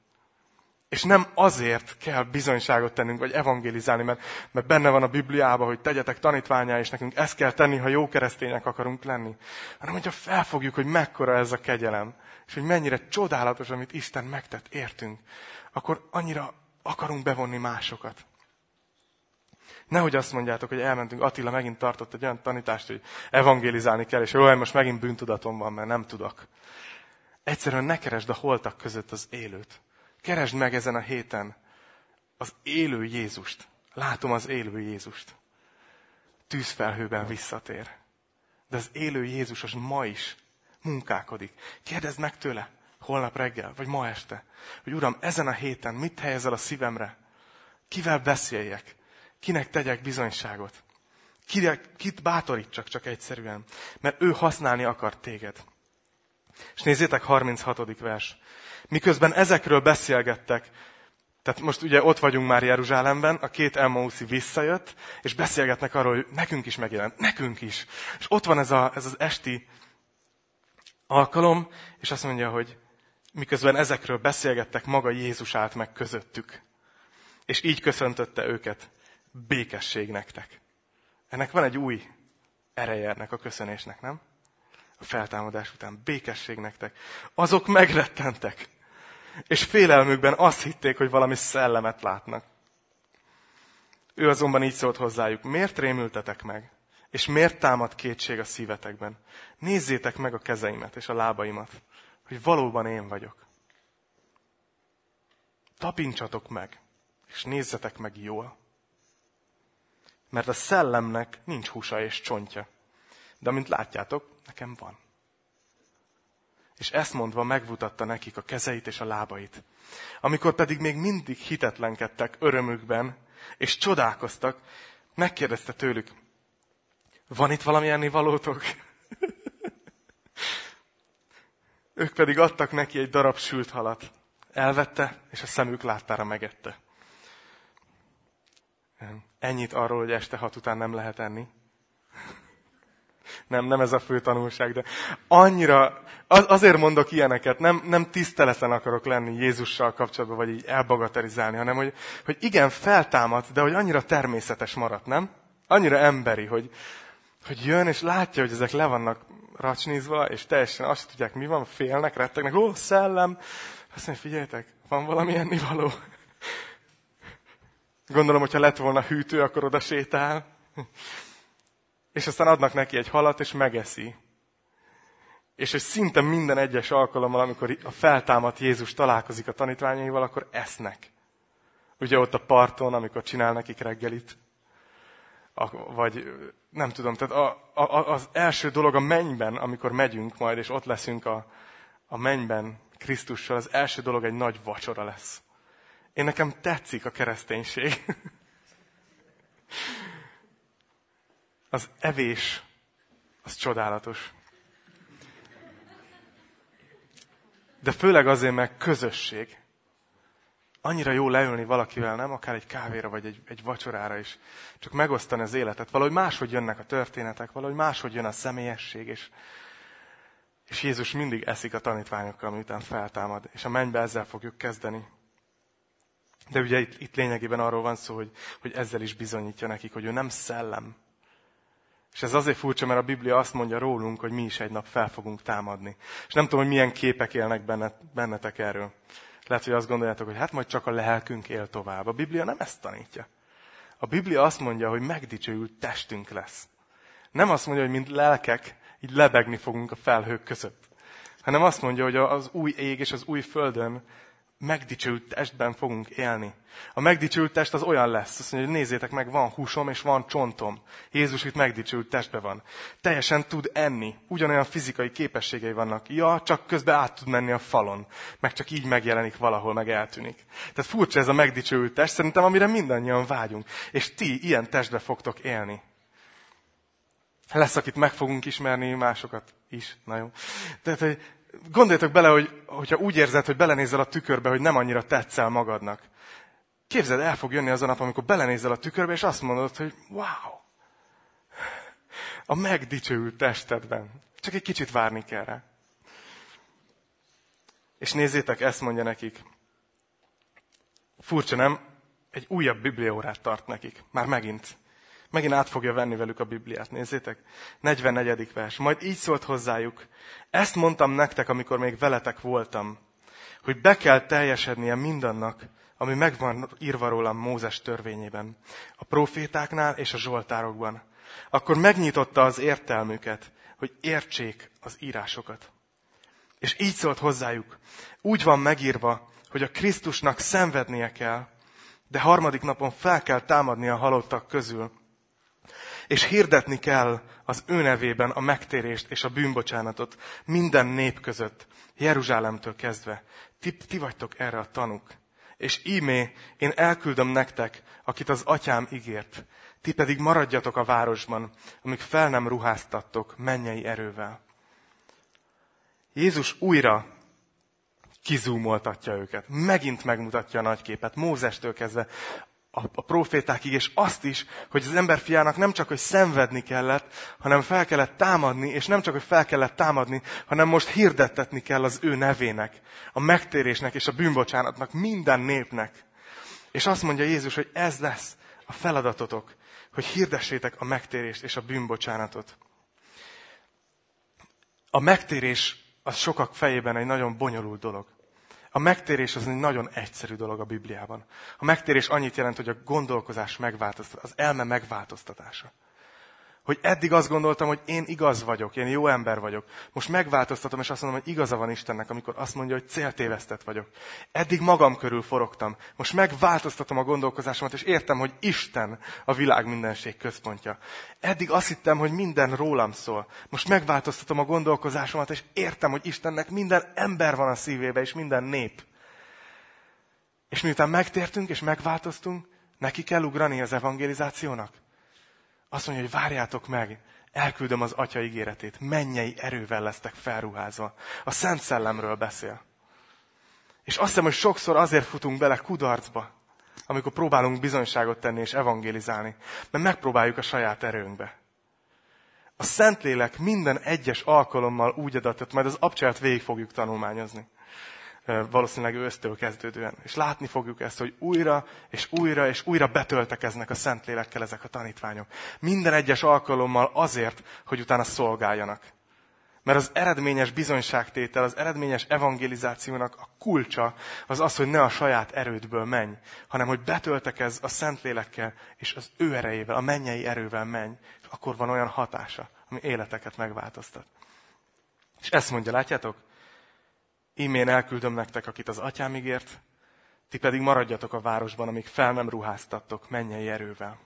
És nem azért kell bizonyságot tennünk, vagy evangélizálni, mert, mert benne van a Bibliában, hogy tegyetek tanítványá, és nekünk ezt kell tenni, ha jó keresztények akarunk lenni. Hanem, hogyha felfogjuk, hogy mekkora ez a kegyelem, és hogy mennyire csodálatos, amit Isten megtett, értünk, akkor annyira akarunk bevonni másokat. Nehogy azt mondjátok, hogy elmentünk, Attila megint tartott egy olyan tanítást, hogy evangélizálni kell, és olyan most megint bűntudatom van, mert nem tudok. Egyszerűen ne keresd a holtak között az élőt Keresd meg ezen a héten az élő Jézust. Látom az élő Jézust. Tűzfelhőben visszatér. De az élő Jézus az ma is munkálkodik. Kérdezd meg tőle, holnap reggel, vagy ma este, hogy Uram, ezen a héten mit helyezel a szívemre? Kivel beszéljek? Kinek tegyek bizonyságot? kit bátorítsak csak egyszerűen? Mert ő használni akar téged. És nézzétek, 36. vers. Miközben ezekről beszélgettek, tehát most ugye ott vagyunk már Jeruzsálemben, a két Emmauszi visszajött, és beszélgetnek arról, hogy nekünk is megjelent, nekünk is. És ott van ez, a, ez az esti alkalom, és azt mondja, hogy miközben ezekről beszélgettek, maga Jézus állt meg közöttük. És így köszöntötte őket, békesség nektek. Ennek van egy új ereje ennek a köszönésnek, nem? A feltámadás után békesség nektek. Azok megrettentek, és félelmükben azt hitték, hogy valami szellemet látnak. Ő azonban így szólt hozzájuk, miért rémültetek meg? És miért támad kétség a szívetekben? Nézzétek meg a kezeimet és a lábaimat, hogy valóban én vagyok. Tapincsatok meg, és nézzetek meg jól. Mert a szellemnek nincs húsa és csontja. De amint látjátok, nekem van és ezt mondva megmutatta nekik a kezeit és a lábait. Amikor pedig még mindig hitetlenkedtek örömükben, és csodálkoztak, megkérdezte tőlük, van itt valami ennivalótok? ők pedig adtak neki egy darab sült halat. Elvette, és a szemük láttára megette. Ennyit arról, hogy este hat után nem lehet enni. Nem, nem ez a fő tanulság, de annyira, az, azért mondok ilyeneket, nem, nem tiszteletlen akarok lenni Jézussal kapcsolatban, vagy így elbagatelizálni, hanem hogy, hogy igen, feltámad, de hogy annyira természetes maradt, nem? Annyira emberi, hogy, hogy jön és látja, hogy ezek le vannak racsnizva, és teljesen azt tudják, mi van, félnek, rettegnek, ó, szellem. Azt mondja, figyeljetek, van valami ennivaló. Gondolom, hogyha lett volna hűtő, akkor oda sétál. És aztán adnak neki egy halat, és megeszi. És hogy szinte minden egyes alkalommal, amikor a feltámadt Jézus találkozik a tanítványaival, akkor esznek. Ugye ott a parton, amikor csinál nekik reggelit. Vagy nem tudom, tehát a, a, az első dolog a mennyben, amikor megyünk majd, és ott leszünk a, a mennyben Krisztussal, az első dolog egy nagy vacsora lesz. Én nekem tetszik a kereszténység. Az evés, az csodálatos. De főleg azért, mert közösség. Annyira jó leülni valakivel, nem? Akár egy kávéra, vagy egy, egy vacsorára is. Csak megosztani az életet. Valahogy máshogy jönnek a történetek, valahogy máshogy jön a személyesség, és, és Jézus mindig eszik a tanítványokkal, miután feltámad. És a mennybe ezzel fogjuk kezdeni. De ugye itt, itt lényegében arról van szó, hogy, hogy ezzel is bizonyítja nekik, hogy ő nem szellem. És ez azért furcsa, mert a Biblia azt mondja rólunk, hogy mi is egy nap fel fogunk támadni. És nem tudom, hogy milyen képek élnek bennet, bennetek erről. Lehet, hogy azt gondoljátok, hogy hát majd csak a lelkünk él tovább. A Biblia nem ezt tanítja. A Biblia azt mondja, hogy megdicsőült testünk lesz. Nem azt mondja, hogy mint lelkek így lebegni fogunk a felhők között. Hanem azt mondja, hogy az új ég és az új földön megdicsült testben fogunk élni. A megdicsült test az olyan lesz, azt mondja, hogy nézzétek meg, van húsom és van csontom. Jézus itt megdicsült testben van. Teljesen tud enni, ugyanolyan fizikai képességei vannak. Ja, csak közben át tud menni a falon, meg csak így megjelenik valahol, meg eltűnik. Tehát furcsa ez a megdicsült test, szerintem amire mindannyian vágyunk. És ti ilyen testbe fogtok élni. Lesz, akit meg fogunk ismerni, másokat is. Na jó. Tehát, hogy gondoljatok bele, hogy, hogyha úgy érzed, hogy belenézel a tükörbe, hogy nem annyira tetszel magadnak. Képzeld, el fog jönni az a nap, amikor belenézel a tükörbe, és azt mondod, hogy wow, a megdicsőült testedben. Csak egy kicsit várni kell rá. És nézzétek, ezt mondja nekik. Furcsa, nem? Egy újabb bibliaórát tart nekik. Már megint. Megint át fogja venni velük a Bibliát. Nézzétek, 44. vers. Majd így szólt hozzájuk. Ezt mondtam nektek, amikor még veletek voltam, hogy be kell teljesednie mindannak, ami megvan írva rólam Mózes törvényében, a profétáknál és a zsoltárokban. Akkor megnyitotta az értelmüket, hogy értsék az írásokat. És így szólt hozzájuk. Úgy van megírva, hogy a Krisztusnak szenvednie kell, de harmadik napon fel kell támadni a halottak közül, és hirdetni kell az ő nevében a megtérést és a bűnbocsánatot minden nép között, Jeruzsálemtől kezdve. Ti, ti vagytok erre a tanuk. És ímé, én elküldöm nektek, akit az atyám ígért. Ti pedig maradjatok a városban, amíg fel nem ruháztattok mennyei erővel. Jézus újra kizúmoltatja őket. Megint megmutatja a nagyképet. Mózestől kezdve a, a profétákig, és azt is, hogy az emberfiának nem csak, hogy szenvedni kellett, hanem fel kellett támadni, és nem csak, hogy fel kellett támadni, hanem most hirdettetni kell az ő nevének, a megtérésnek és a bűnbocsánatnak, minden népnek. És azt mondja Jézus, hogy ez lesz a feladatotok, hogy hirdessétek a megtérést és a bűnbocsánatot. A megtérés az sokak fejében egy nagyon bonyolult dolog. A megtérés az egy nagyon egyszerű dolog a Bibliában. A megtérés annyit jelent, hogy a gondolkozás megváltoztat, az elme megváltoztatása. Hogy eddig azt gondoltam, hogy én igaz vagyok, én jó ember vagyok. Most megváltoztatom, és azt mondom, hogy igaza van Istennek, amikor azt mondja, hogy céltévesztett vagyok. Eddig magam körül forogtam. Most megváltoztatom a gondolkozásomat, és értem, hogy Isten a világ mindenség központja. Eddig azt hittem, hogy minden rólam szól. Most megváltoztatom a gondolkozásomat, és értem, hogy Istennek minden ember van a szívébe, és minden nép. És miután megtértünk, és megváltoztunk, neki kell ugrani az evangelizációnak. Azt mondja, hogy várjátok meg, elküldöm az atya ígéretét, mennyei erővel lesztek felruházva. A Szent Szellemről beszél. És azt hiszem, hogy sokszor azért futunk bele kudarcba, amikor próbálunk bizonyságot tenni és evangélizálni, mert megpróbáljuk a saját erőnkbe. A Szentlélek minden egyes alkalommal úgy adatott, majd az abcsát végig fogjuk tanulmányozni valószínűleg ősztől kezdődően. És látni fogjuk ezt, hogy újra és újra és újra betöltekeznek a Szentlélekkel ezek a tanítványok. Minden egyes alkalommal azért, hogy utána szolgáljanak. Mert az eredményes bizonyságtétel, az eredményes evangelizációnak a kulcsa az az, hogy ne a saját erődből menj, hanem hogy betöltek a Szentlélekkel és az ő erejével, a mennyei erővel menj, és akkor van olyan hatása, ami életeket megváltoztat. És ezt mondja, látjátok? Ímén elküldöm nektek, akit az atyám ígért, ti pedig maradjatok a városban, amíg fel nem ruháztattok mennyei erővel.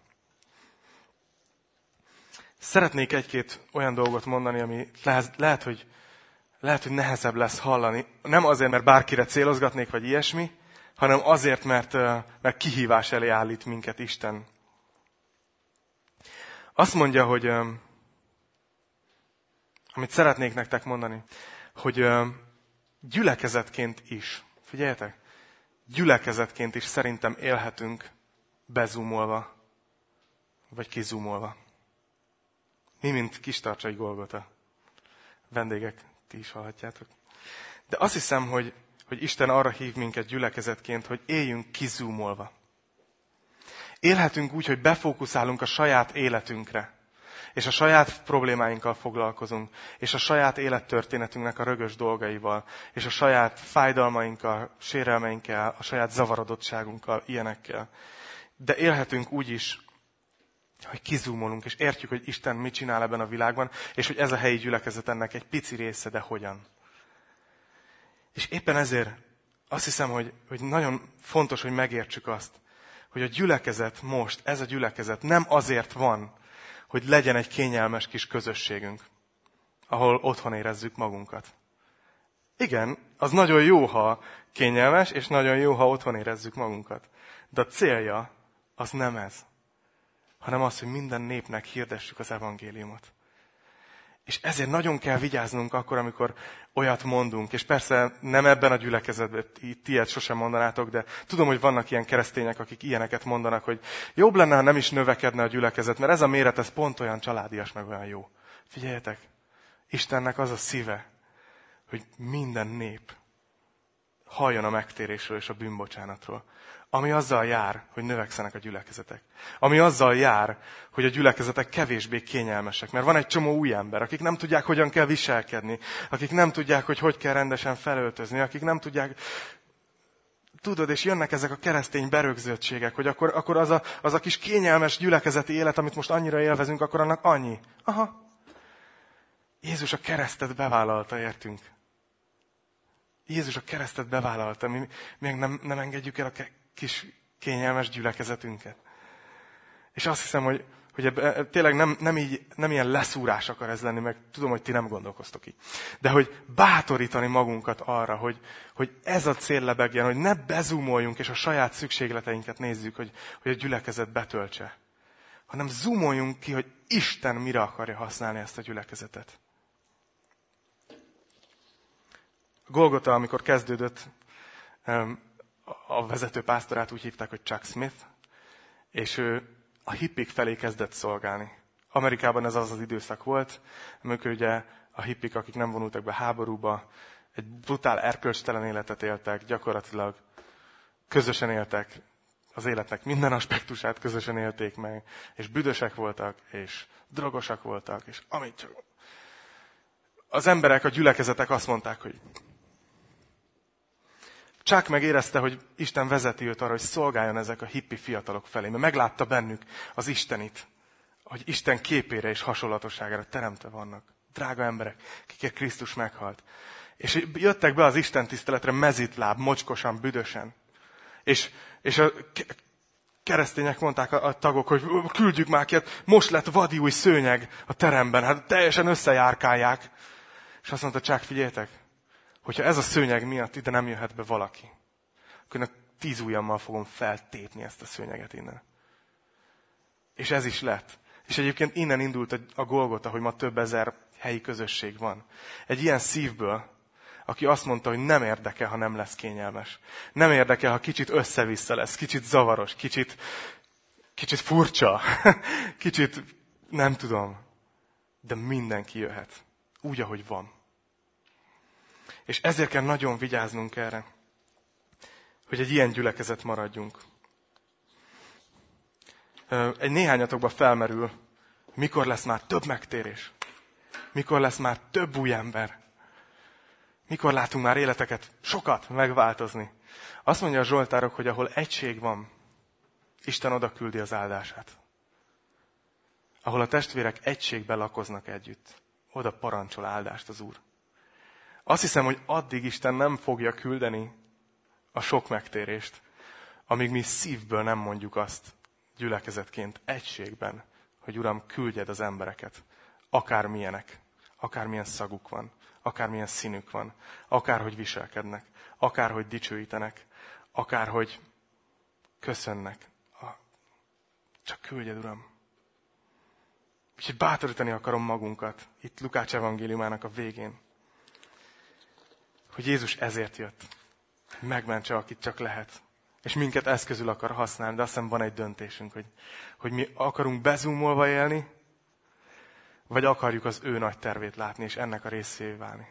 Szeretnék egy-két olyan dolgot mondani, ami lehet, hogy, lehet, hogy nehezebb lesz hallani. Nem azért, mert bárkire célozgatnék, vagy ilyesmi, hanem azért, mert, mert kihívás elé állít minket Isten. Azt mondja, hogy amit szeretnék nektek mondani, hogy gyülekezetként is, figyeljetek, gyülekezetként is szerintem élhetünk bezumolva, vagy kizumolva. Mi, mint kis tartsai Golgota. Vendégek, ti is hallhatjátok. De azt hiszem, hogy, hogy Isten arra hív minket gyülekezetként, hogy éljünk kizúmolva. Élhetünk úgy, hogy befókuszálunk a saját életünkre, és a saját problémáinkkal foglalkozunk, és a saját élettörténetünknek a rögös dolgaival, és a saját fájdalmainkkal, sérelmeinkkel, a saját zavarodottságunkkal, ilyenekkel. De élhetünk úgy is, hogy kizúmolunk, és értjük, hogy Isten mit csinál ebben a világban, és hogy ez a helyi gyülekezet ennek egy pici része, de hogyan. És éppen ezért azt hiszem, hogy, hogy nagyon fontos, hogy megértsük azt, hogy a gyülekezet most, ez a gyülekezet nem azért van, hogy legyen egy kényelmes kis közösségünk, ahol otthon érezzük magunkat. Igen, az nagyon jó, ha kényelmes, és nagyon jó, ha otthon érezzük magunkat. De a célja az nem ez hanem az, hogy minden népnek hirdessük az evangéliumot. És ezért nagyon kell vigyáznunk akkor, amikor olyat mondunk. És persze nem ebben a gyülekezetben, ti ilyet sosem mondanátok, de tudom, hogy vannak ilyen keresztények, akik ilyeneket mondanak, hogy jobb lenne, ha nem is növekedne a gyülekezet, mert ez a méret, ez pont olyan családias, meg olyan jó. Figyeljetek, Istennek az a szíve, hogy minden nép halljon a megtérésről és a bűnbocsánatról ami azzal jár, hogy növekszenek a gyülekezetek. Ami azzal jár, hogy a gyülekezetek kevésbé kényelmesek. Mert van egy csomó új ember, akik nem tudják, hogyan kell viselkedni, akik nem tudják, hogy hogy kell rendesen felöltözni, akik nem tudják, tudod, és jönnek ezek a keresztény berögzöttségek, hogy akkor, akkor az, a, az a kis kényelmes gyülekezeti élet, amit most annyira élvezünk, akkor annak annyi. Aha. Jézus a keresztet bevállalta, értünk. Jézus a keresztet bevállalta, mi még nem, nem engedjük el a kis kényelmes gyülekezetünket. És azt hiszem, hogy, hogy ebbe, tényleg nem, nem, így, nem ilyen leszúrás akar ez lenni, meg tudom, hogy ti nem gondolkoztok így. De hogy bátorítani magunkat arra, hogy, hogy ez a cél lebegjen, hogy ne bezumoljunk és a saját szükségleteinket nézzük, hogy, hogy a gyülekezet betöltse. Hanem zoomoljunk ki, hogy Isten mire akarja használni ezt a gyülekezetet. Golgota, amikor kezdődött, a vezető pásztorát úgy hívták, hogy Chuck Smith, és ő a hippik felé kezdett szolgálni. Amerikában ez az az időszak volt, amikor ugye a hippik, akik nem vonultak be háborúba, egy brutál erkölcstelen életet éltek, gyakorlatilag közösen éltek, az életnek minden aspektusát közösen élték meg, és büdösek voltak, és drogosak voltak, és amit csak... Az emberek, a gyülekezetek azt mondták, hogy csak megérezte, hogy Isten vezeti őt arra, hogy szolgáljon ezek a hippi fiatalok felé, mert meglátta bennük az Istenit, hogy Isten képére és hasonlatosságára teremtve vannak. Drága emberek, kikért Krisztus meghalt. És jöttek be az Isten tiszteletre mezitláb, mocskosan, büdösen. És, és a keresztények mondták a, a tagok, hogy küldjük már ki, hát most lett vadi új szőnyeg a teremben, hát teljesen összejárkálják. És azt mondta, csak figyeljetek, hogyha ez a szőnyeg miatt ide nem jöhet be valaki, akkor én tíz ujjammal fogom feltépni ezt a szőnyeget innen. És ez is lett. És egyébként innen indult a Golgota, hogy ma több ezer helyi közösség van. Egy ilyen szívből, aki azt mondta, hogy nem érdekel, ha nem lesz kényelmes. Nem érdekel, ha kicsit össze-vissza lesz, kicsit zavaros, kicsit, kicsit furcsa, kicsit nem tudom. De mindenki jöhet. Úgy, ahogy van. És ezért kell nagyon vigyáznunk erre, hogy egy ilyen gyülekezet maradjunk. Egy néhányatokban felmerül, mikor lesz már több megtérés. Mikor lesz már több új ember? Mikor látunk már életeket sokat megváltozni? Azt mondja a Zsoltárok, hogy ahol egység van, Isten oda küldi az áldását. Ahol a testvérek egységben lakoznak együtt, oda parancsol áldást az Úr. Azt hiszem, hogy addig Isten nem fogja küldeni a sok megtérést, amíg mi szívből nem mondjuk azt gyülekezetként, egységben, hogy Uram, küldjed az embereket, akármilyenek, akármilyen szaguk van, akármilyen színük van, akárhogy viselkednek, akárhogy dicsőítenek, akárhogy köszönnek. Csak küldjed, Uram. És bátorítani akarom magunkat, itt Lukács evangéliumának a végén, hogy Jézus ezért jött, hogy megmentse, akit csak lehet. És minket eszközül akar használni, de azt hiszem van egy döntésünk, hogy, hogy mi akarunk bezúmolva élni, vagy akarjuk az ő nagy tervét látni, és ennek a részévé válni.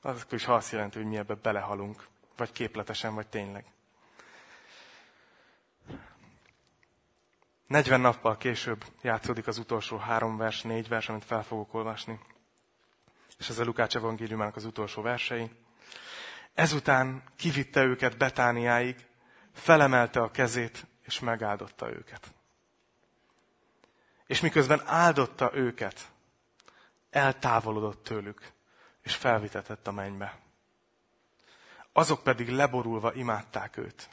Az is azt jelenti, hogy mi ebbe belehalunk, vagy képletesen, vagy tényleg. 40 nappal később játszódik az utolsó három vers, négy vers, amit fel fogok olvasni. És ez a Lukács evangéliumának az utolsó versei. Ezután kivitte őket Betániáig, felemelte a kezét, és megáldotta őket. És miközben áldotta őket, eltávolodott tőlük, és felvitetett a mennybe. Azok pedig leborulva imádták őt.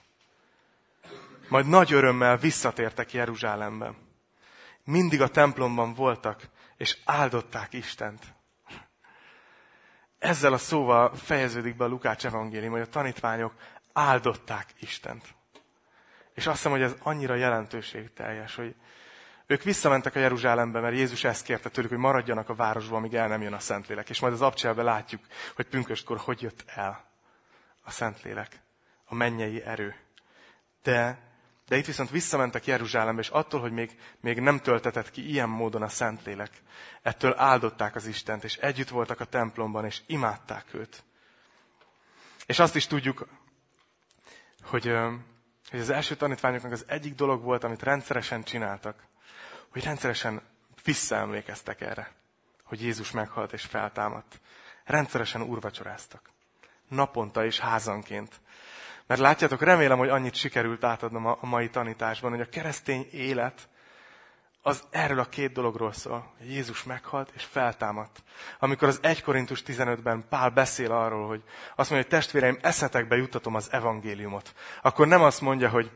Majd nagy örömmel visszatértek Jeruzsálembe. Mindig a templomban voltak, és áldották Istent. Ezzel a szóval fejeződik be a Lukács evangélium, hogy a tanítványok áldották Istent. És azt hiszem, hogy ez annyira jelentőségteljes, hogy ők visszamentek a Jeruzsálembe, mert Jézus ezt kérte tőlük, hogy maradjanak a városban, amíg el nem jön a Szentlélek. És majd az abcselbe látjuk, hogy pünköstkor hogy jött el a Szentlélek, a mennyei erő. De, de itt viszont visszamentek Jeruzsálembe, és attól, hogy még, még nem töltetett ki ilyen módon a Szentlélek, ettől áldották az Istent, és együtt voltak a templomban, és imádták őt. És azt is tudjuk, hogy, hogy az első tanítványoknak az egyik dolog volt, amit rendszeresen csináltak, hogy rendszeresen visszaemlékeztek erre, hogy Jézus meghalt és feltámadt. Rendszeresen úrvacsoráztak. Naponta és házanként. Mert látjátok, remélem, hogy annyit sikerült átadnom a mai tanításban, hogy a keresztény élet az erről a két dologról szól. Jézus meghalt és feltámadt. Amikor az 1 Korintus 15-ben Pál beszél arról, hogy azt mondja, hogy testvéreim, eszetekbe juttatom az evangéliumot, akkor nem azt mondja, hogy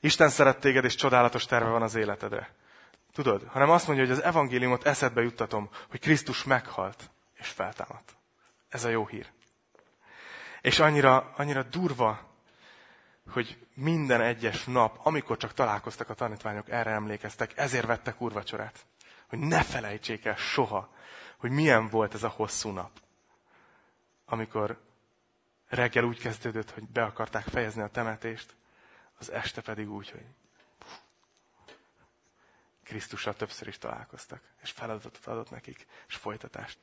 Isten szeret téged, és csodálatos terve van az életedre. Tudod? Hanem azt mondja, hogy az evangéliumot eszedbe juttatom, hogy Krisztus meghalt és feltámadt. Ez a jó hír. És annyira, annyira durva, hogy minden egyes nap, amikor csak találkoztak a tanítványok, erre emlékeztek, ezért vettek úrvacsorát. Hogy ne felejtsék el soha, hogy milyen volt ez a hosszú nap. Amikor reggel úgy kezdődött, hogy be akarták fejezni a temetést, az este pedig úgy, hogy Krisztussal többször is találkoztak, és feladatot adott nekik, és folytatást.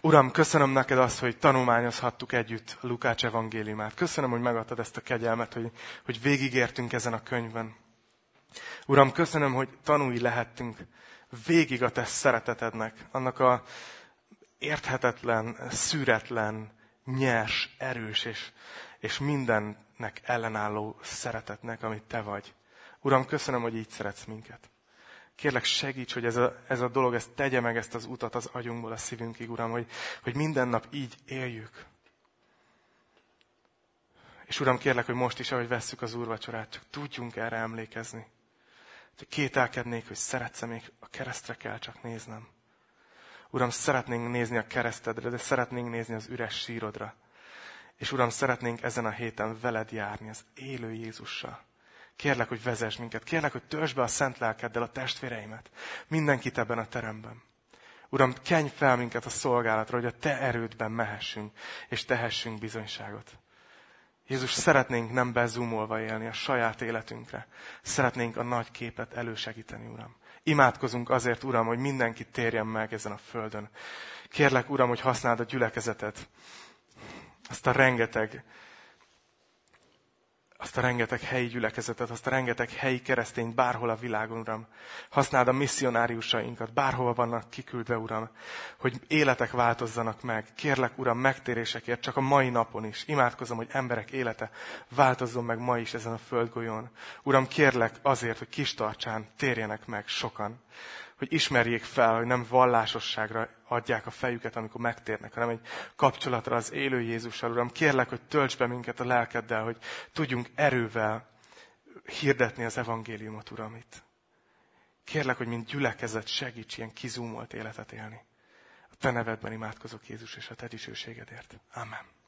Uram, köszönöm neked azt, hogy tanulmányozhattuk együtt Lukács evangéliumát. Köszönöm, hogy megadtad ezt a kegyelmet, hogy, hogy végigértünk ezen a könyvben. Uram, köszönöm, hogy tanulni lehettünk végig a te szeretetednek, annak a érthetetlen, szűretlen, nyers, erős és, és mindennek ellenálló szeretetnek, amit te vagy. Uram, köszönöm, hogy így szeretsz minket. Kérlek, segíts, hogy ez a, ez a dolog, ez tegye meg ezt az utat az agyunkból a szívünkig, Uram, hogy, hogy minden nap így éljük. És Uram, kérlek, hogy most is, ahogy vesszük az úrvacsorát, csak tudjunk erre emlékezni. Hogy kételkednék, hogy szeretsz még a keresztre kell csak néznem. Uram, szeretnénk nézni a keresztedre, de szeretnénk nézni az üres sírodra. És Uram, szeretnénk ezen a héten veled járni, az élő Jézussal. Kérlek, hogy vezess minket. Kérlek, hogy törzs be a szent lelkeddel a testvéreimet. Mindenkit ebben a teremben. Uram, kenj fel minket a szolgálatra, hogy a Te erődben mehessünk, és tehessünk bizonyságot. Jézus, szeretnénk nem bezumolva élni a saját életünkre. Szeretnénk a nagy képet elősegíteni, Uram. Imádkozunk azért, Uram, hogy mindenki térjen meg ezen a földön. Kérlek, Uram, hogy használd a gyülekezetet, azt a rengeteg azt a rengeteg helyi gyülekezetet, azt a rengeteg helyi keresztényt bárhol a világon, Uram. Használd a misszionáriusainkat, bárhova vannak kiküldve, Uram, hogy életek változzanak meg. Kérlek, Uram, megtérésekért, csak a mai napon is. Imádkozom, hogy emberek élete változzon meg ma is ezen a földgolyón. Uram, kérlek azért, hogy kis tartsán térjenek meg sokan hogy ismerjék fel, hogy nem vallásosságra adják a fejüket, amikor megtérnek, hanem egy kapcsolatra az élő Jézussal. Uram, kérlek, hogy tölts be minket a lelkeddel, hogy tudjunk erővel hirdetni az evangéliumot, Uram, itt. Kérlek, hogy mint gyülekezet segíts ilyen kizúmolt életet élni. A Te nevedben imádkozok Jézus és a Te dicsőségedért. Amen.